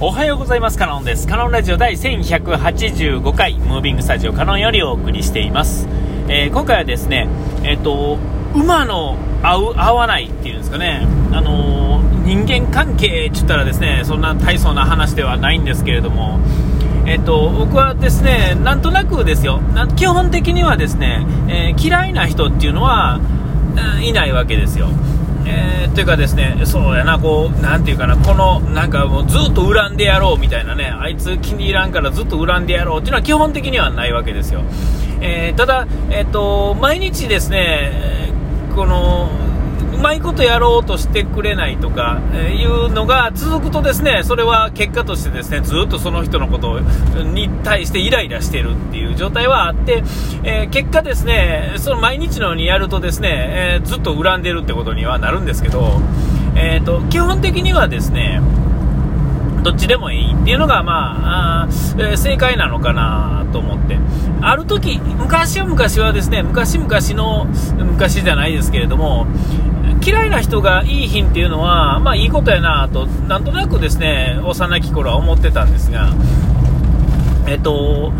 おはようございます。カノンです。カノンラジオ第1185回ムービングスタジオカノンよりお送りしています、えー、今回はですねえっ、ー、と馬の合う合わないっていうんですかね。あのー、人間関係って言ったらですねそんな大層な話ではないんですけれども。えっと、僕はですね、なんとなくですよ、基本的にはですね、え、嫌いな人っていうのは、いないわけですよ。えー、というかですね、そうやな、こう、なんていうかな、この、なんかもうずっと恨んでやろうみたいなね、あいつ気に入らんからずっと恨んでやろうっていうのは基本的にはないわけですよ。えー、ただ、えっ、ー、と、毎日ですね、この、まいことやろうとしてくれないとか、いうのが続くとですね、それは結果としてですね、ずっとその人のことに対してイライラしてるっていう状態はあって、えー、結果ですね、その毎日のようにやるとですね、えー、ずっと恨んでるってことにはなるんですけど、えーと、基本的にはですね、どっちでもいいっていうのが、まあ、あえー、正解なのかなと思って。ある時、昔は昔はですね、昔々の、昔じゃないですけれども、嫌いな人がいい品っていうのは、まあいいことやなと、なんとなくですね、幼き頃は思ってたんですが、えっと、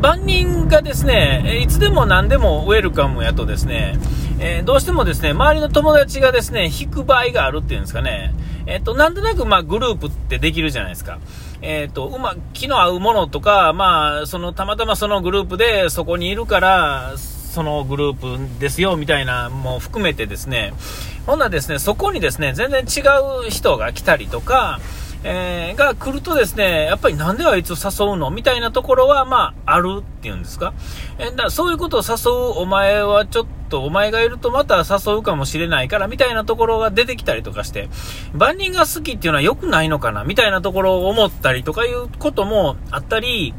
万人がですね、いつでも何でもウェルカムやとですね、えー、どうしてもですね、周りの友達がですね、引く場合があるっていうんですかね、えっと、なんとなくまあグループってできるじゃないですか。えっと、うま、気の合うものとか、まあ、その、たまたまそのグループでそこにいるから、そのグループですよ、みたいなも含めてですね、ほんなですね、そこにですね、全然違う人が来たりとか、えー、が来るとですね、やっぱりなんであいつ誘うの？みたいなところは、まあ、あるっていうんですか？えー、だそういうことを誘うお前はちょっと、お前がいるとまた誘うかもしれないから、みたいなところが出てきたりとかして、万人が好きっていうのは良くないのかな？みたいなところを思ったりとかいうこともあったり、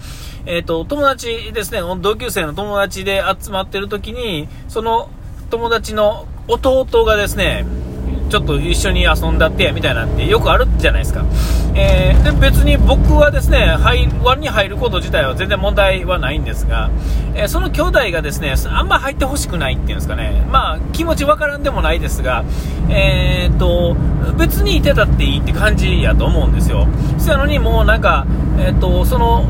えっ、ー、と、友達ですね、同級生の友達で集まってる時に、その友達の弟がですね、ちょっと一緒に遊んだってみたいなんてよくあるじゃないですか。えー、で別に僕はですね、入輪に入ること自体は全然問題はないんですが、えー、その兄弟がですね、あんま入ってほしくないっていうんですかね、まあ気持ちわからんでもないですが、えー、と、別にいてたっていいって感じやと思うんですよ。そやのにもうなんか、えっと、その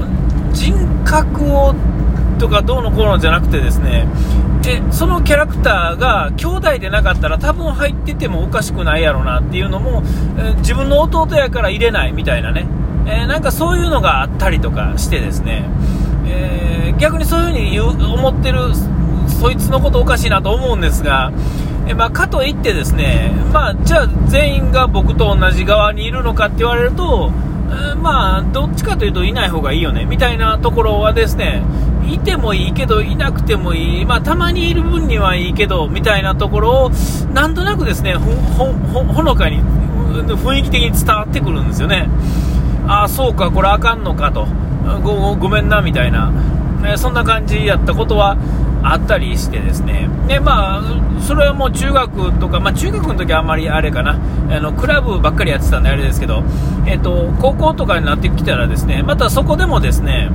人格をとかどうのこうのじゃなくてですね、でそのキャラクターが兄弟でなかったら多分入っててもおかしくないやろなっていうのも、え自分の弟やから入れないみたいなね、えー、なんかそういうのがあったりとかしてですね、えー、逆にそういう風に思ってるそいつのことおかしいなと思うんですが、えまあ、かといってですね、まあ、じゃあ全員が僕と同じ側にいるのかって言われると、まあ、どっちかというといない方がいいよねみたいなところはですねいてもいいけど、いなくてもいい、まあ、たまにいる分にはいいけど、みたいなところを、なんとなくですね、ほ、のかに、雰囲気的に伝わってくるんですよね。ああ、そうか、これあかんのかと。ご、ごめんな、みたいな。えそんな感じやったことはあったりしてですね。で、まあ、それはもう中学とか、まあ中学の時はあんまりあれかな、あの、クラブばっかりやってたんであれですけど、えっ、と、高校とかになってきたらですね、またそこでもですね、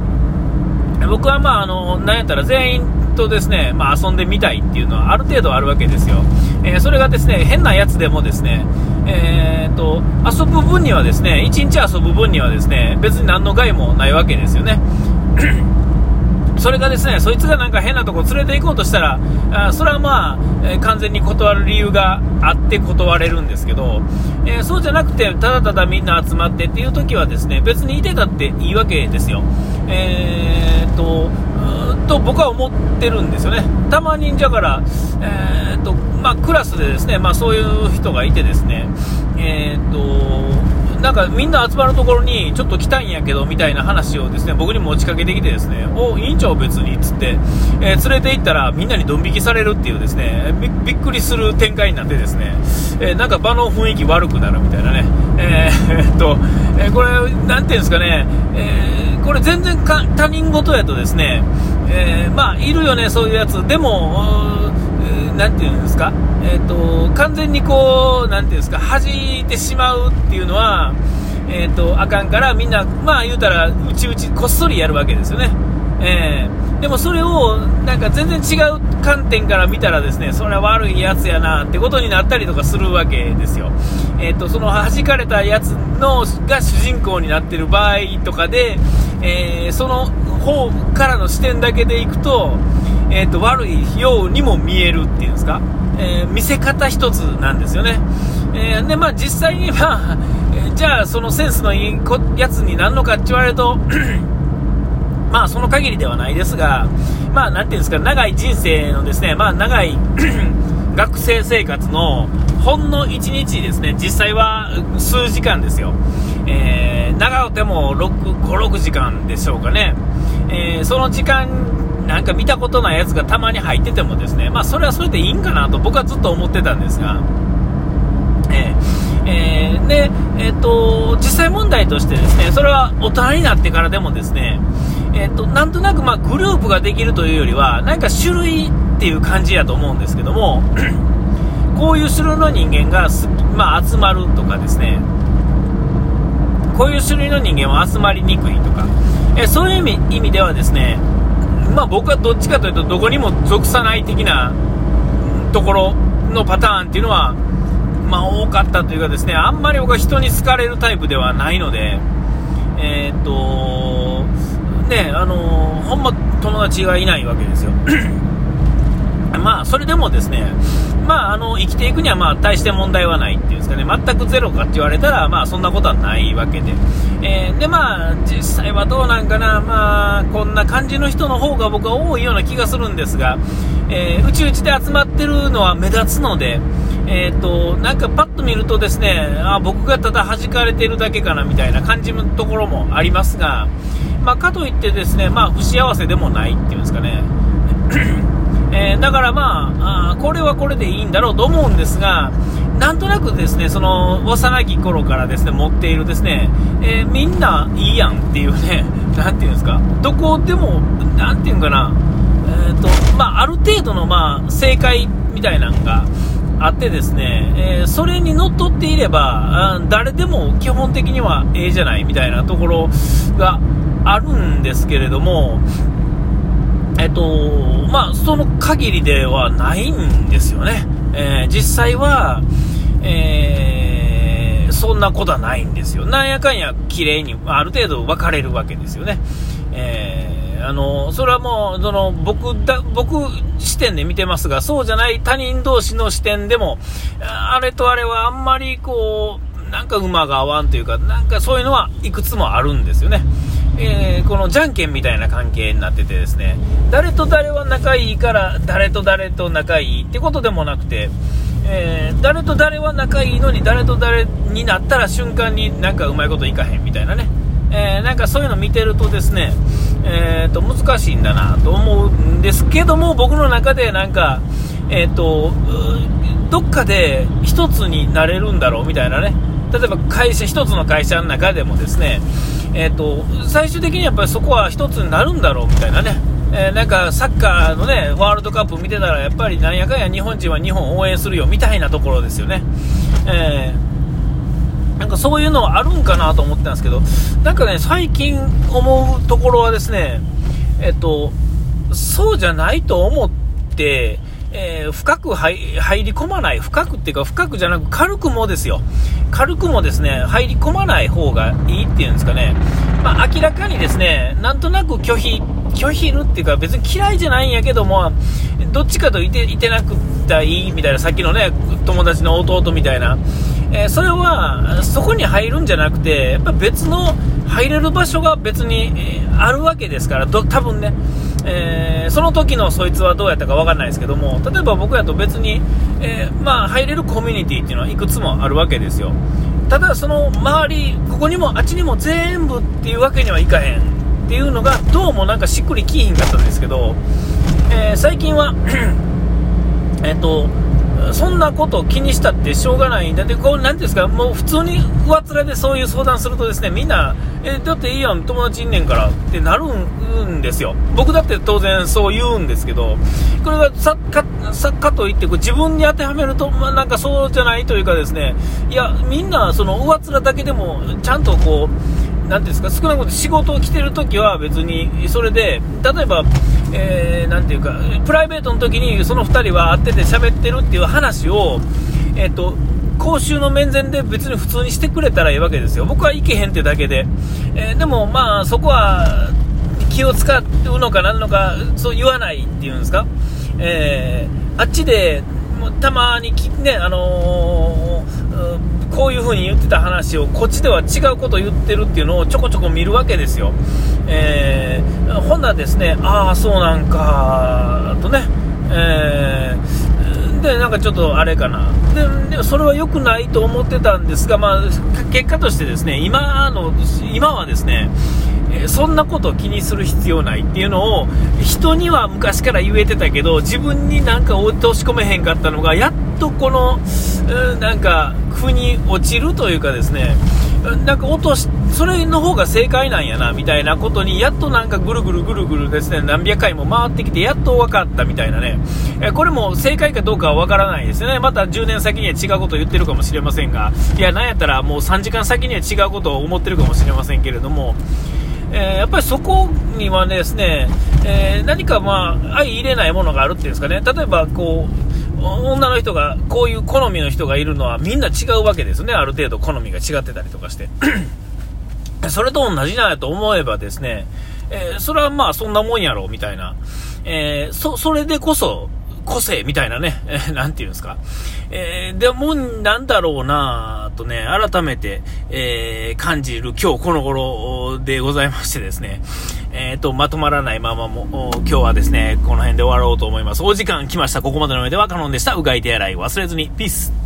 僕はまあ、あの、なんやったら全員とですね、まあ、遊んでみたいっていうのはある程度あるわけですよ。えー、それがですね、変なやつでもですね、えー、と、遊ぶ分にはですね、1日遊ぶ分にはですね、別に何の害もないわけですよね。それがですね、そいつがなんか変なとこ連れて行こうとしたら、あそれはまあ、えー、完全に断る理由があって断れるんですけど、えー、そうじゃなくて、ただただみんな集まってっていう時はですね、別にいてたっていいわけですよ。えー、と、と僕は思ってるんですよね。たまに、だから、えーとまあ、クラスでですね、まあ、そういう人がいてですね、えーとなんかみんな集まるところにちょっと来たいんやけどみたいな話をですね僕に持ちかけてきてですねお委員長別にっつって、えー、連れて行ったらみんなにドン引きされるっていうですねびっくりする展開になってですね、えー、なんか場の雰囲気悪くなるみたいなね、えー、っと、えこれ、なんていうんですかね、えこれ全然他人事やとですね、えまあ、いるよね、そういうやつ。でも、なんていうんですか、えーと、完全にこう、なんていうんですか、弾いてしまうっていうのは、えーと、あかんから、みんな、まあ言うたら、うちうちこっそりやるわけですよね。えー、でもそれをなんか全然違う観点から見たらですねそれは悪いやつやなってことになったりとかするわけですよ、ええっと、その弾かれたやつのが主人公になってる場合とかで、えー、その方からの視点だけでいくと、えっと、悪いようにも見えるっていうんですか、えー、見せ方一つなんですよね。えー、で、まあ実際にまあ、じゃあそのセンスのいいやつになるのかって言われると まあその限りではないですが、まあなんていうんですか、長い人生のですね、まあ長い 学生生活のほんの1日ですね、実際は数時間ですよ。えー、長くても、5、6時間でしょうかね。えー、その時間、なんか見たことないやつがたまに入っててもですね、まあそれはそれでいいんかなと僕はずっと思ってたんですが、えー、えー、で、えっ、と、実際問題としてですね、それは大人になってからでもですね、えーと、なんとなくまグループができるというよりは、なんか種類っていう感じやと思うんですけども、こういう種類の人間がまあ、集まるとかですね、こういう種類の人間は集まりにくいとか、えそういう意味意味ではですね、まあ、僕はどっちかというと、どこにも属さない的なところのパターンっていうのは、まあ、多かったというかですね、あんまり僕は人に好かれるタイプではないので、えー、っと、ね、あのほんま友達がいないわけですよ。まあ、それでもですね、まあ、あの、生きていくには、まあ、大して問題はないってですかね、全くゼロかって言われたら、まあ、そんなことはないわけで。えー、で、まあ、実際はどうなんかな、まあ、こんな感じの人の方が僕は多いような気がするんですが、えー、うちうちで集まってるのは目立つので、えーと、なんかパッと見るとですねあ僕がただ弾かれてるだけかなみたいな感じのところもありますが、まあ、かといってですね、まあ、不幸せでもないっていうんですかね、えー、だからまああこれはこれでいいんだろうと思うんですがなんとなくですねその幼き頃からですね持っているですね、えー、みんないいやんっていうね、なんていうんですか、どこでも、なんていうんかな、えーとまあ、ある程度の、まあ、正解みたいなのがあってですね、えー、それにのっとっていれば、誰でも基本的にはええじゃないみたいなところがあるんですけれども、えっと、まあ、その限りではないんですよね。えー、実際は、えー、そんなことはないんですよ。なんやかんや綺麗にある程度分かれるわけですよね。えーあのそれはもうその僕だ僕視点で見てますが、そうじゃない他人同士の視点でも、あれとあれはあんまりこう、なんか馬が合わんというか、なんかそういうのはいくつもあるんですよね。えー、このじゃんけんみたいな関係になっててですね、誰と誰は仲いいから、誰と誰と仲いいってことでもなくて、えー、誰と誰は仲いいのに誰と誰になったら瞬間になんかうまいこといかへんみたいなね。えー、なんかそういうの見てるとですね、えーと、難しいんだなと思うんですけども僕の中でなんか、えーと、どっかで1つになれるんだろうみたいなね例えば会社1つの会社の中でもですね、えーと、最終的にやっぱりそこは1つになるんだろうみたいなねえー、なんかサッカーのねワールドカップ見てたらやっぱりなんやかんや日本人は日本を応援するよみたいなところですよね。えーなんかそういうのはあるんかなと思ってたんですけど、なんかね、最近思うところはですね、えっと、そうじゃないと思って、えー、深く入り込まない、深くっていうか、深くじゃなく軽くもですよ、軽くもですね入り込まない方がいいっていうんですかね、まあ、明らかにですねなんとなく拒否、拒否るっていうか、別に嫌いじゃないんやけども、どっちかといていてなくったらいいみたいな、さっきのね友達の弟みたいな。えー、それはそこに入るんじゃなくてやっぱ別の入れる場所が別に、えー、あるわけですから多分ね、えー、その時のそいつはどうやったか分かんないですけども例えば僕やと別に、えまあ、入れるコミュニティっていうのはいくつもあるわけですよ。ただその周りここにもあっちにも全部っていうわけにはいかへん。っていうのがどうもなんかしっくりきいひんかったんですけど、え最近は えっとそんなことを気にしたってしょうがないんだって、こう、なんですか、もう普通に上っ面でそういう相談するとですね、みんな、え、だっていいやん、友達いんねんからってなるんですよ。僕だって当然そう言うんですけど、これが作家、作家といってこう自分に当てはめると、まあ、なんかそうじゃないというかですね、いや、みんなその上っ面だけでも、ちゃんとこう、なんですか少なくとも仕事を来てるときは別にそれで例えば、えー、ていうかプライベートの時にその2人は会ってて喋ってるっていう話を、えーと、公衆の面前で別に普通にしてくれたらいいわけですよ。僕は行けへんってだけで。えー、でもまあ、そこは気を使うのかなんのか、そう言わないっていうんですか。えー、あっちで、たまにね、あのー、こういう風に言ってた話をこっちでは違うことを言ってるっていうのをちょこちょこ見るわけですよ。えー、ほんならですね、ああ、そうなんか、とね、えー、で、なんかちょっとあれかな。で、でそれは良くないと思ってたんですが、まあ、結果としてですね、今の、今はですね、えそんなことを気にする必要ないっていうのを人には昔から言えてたけど自分になんか落とし込めへんかったのがやっとこの、うん、なんか腑に落ちるというかですね。なんか落としそれの方が正解なんやなみたいなことにやっとなんかぐるぐるぐるぐるですね何百回も回ってきてやっと分かったみたいなね。えこれも正解かどうかは分からないですよね。また10年先には違うことを言ってるかもしれませんが。いやなんやったらもう3時間先には違うことを思ってるかもしれませんけれども。えー、やっぱりそこにはですね、えー、何かまあ、相入れないものがあるっていうんですかね、例えばこう、女の人が、こういう好みの人がいるのはみんな違うわけですね、ある程度好みが違ってたりとかして。それと同じなんやと思えばですね、えー、それはまあそんなもんやろ、みたいな。え、そ、それでこそ、個性みたいなね、えー、なんていうんですか。えー、でも、なんだろうなとね、改めて、えー、感じる今日この頃でございましてですね、えっ、ー、と、まとまらないままも、今日はですね、この辺で終わろうと思います。お時間来ました。ここまでの上ではカノンでした。うがい手洗い忘れずに。ピース。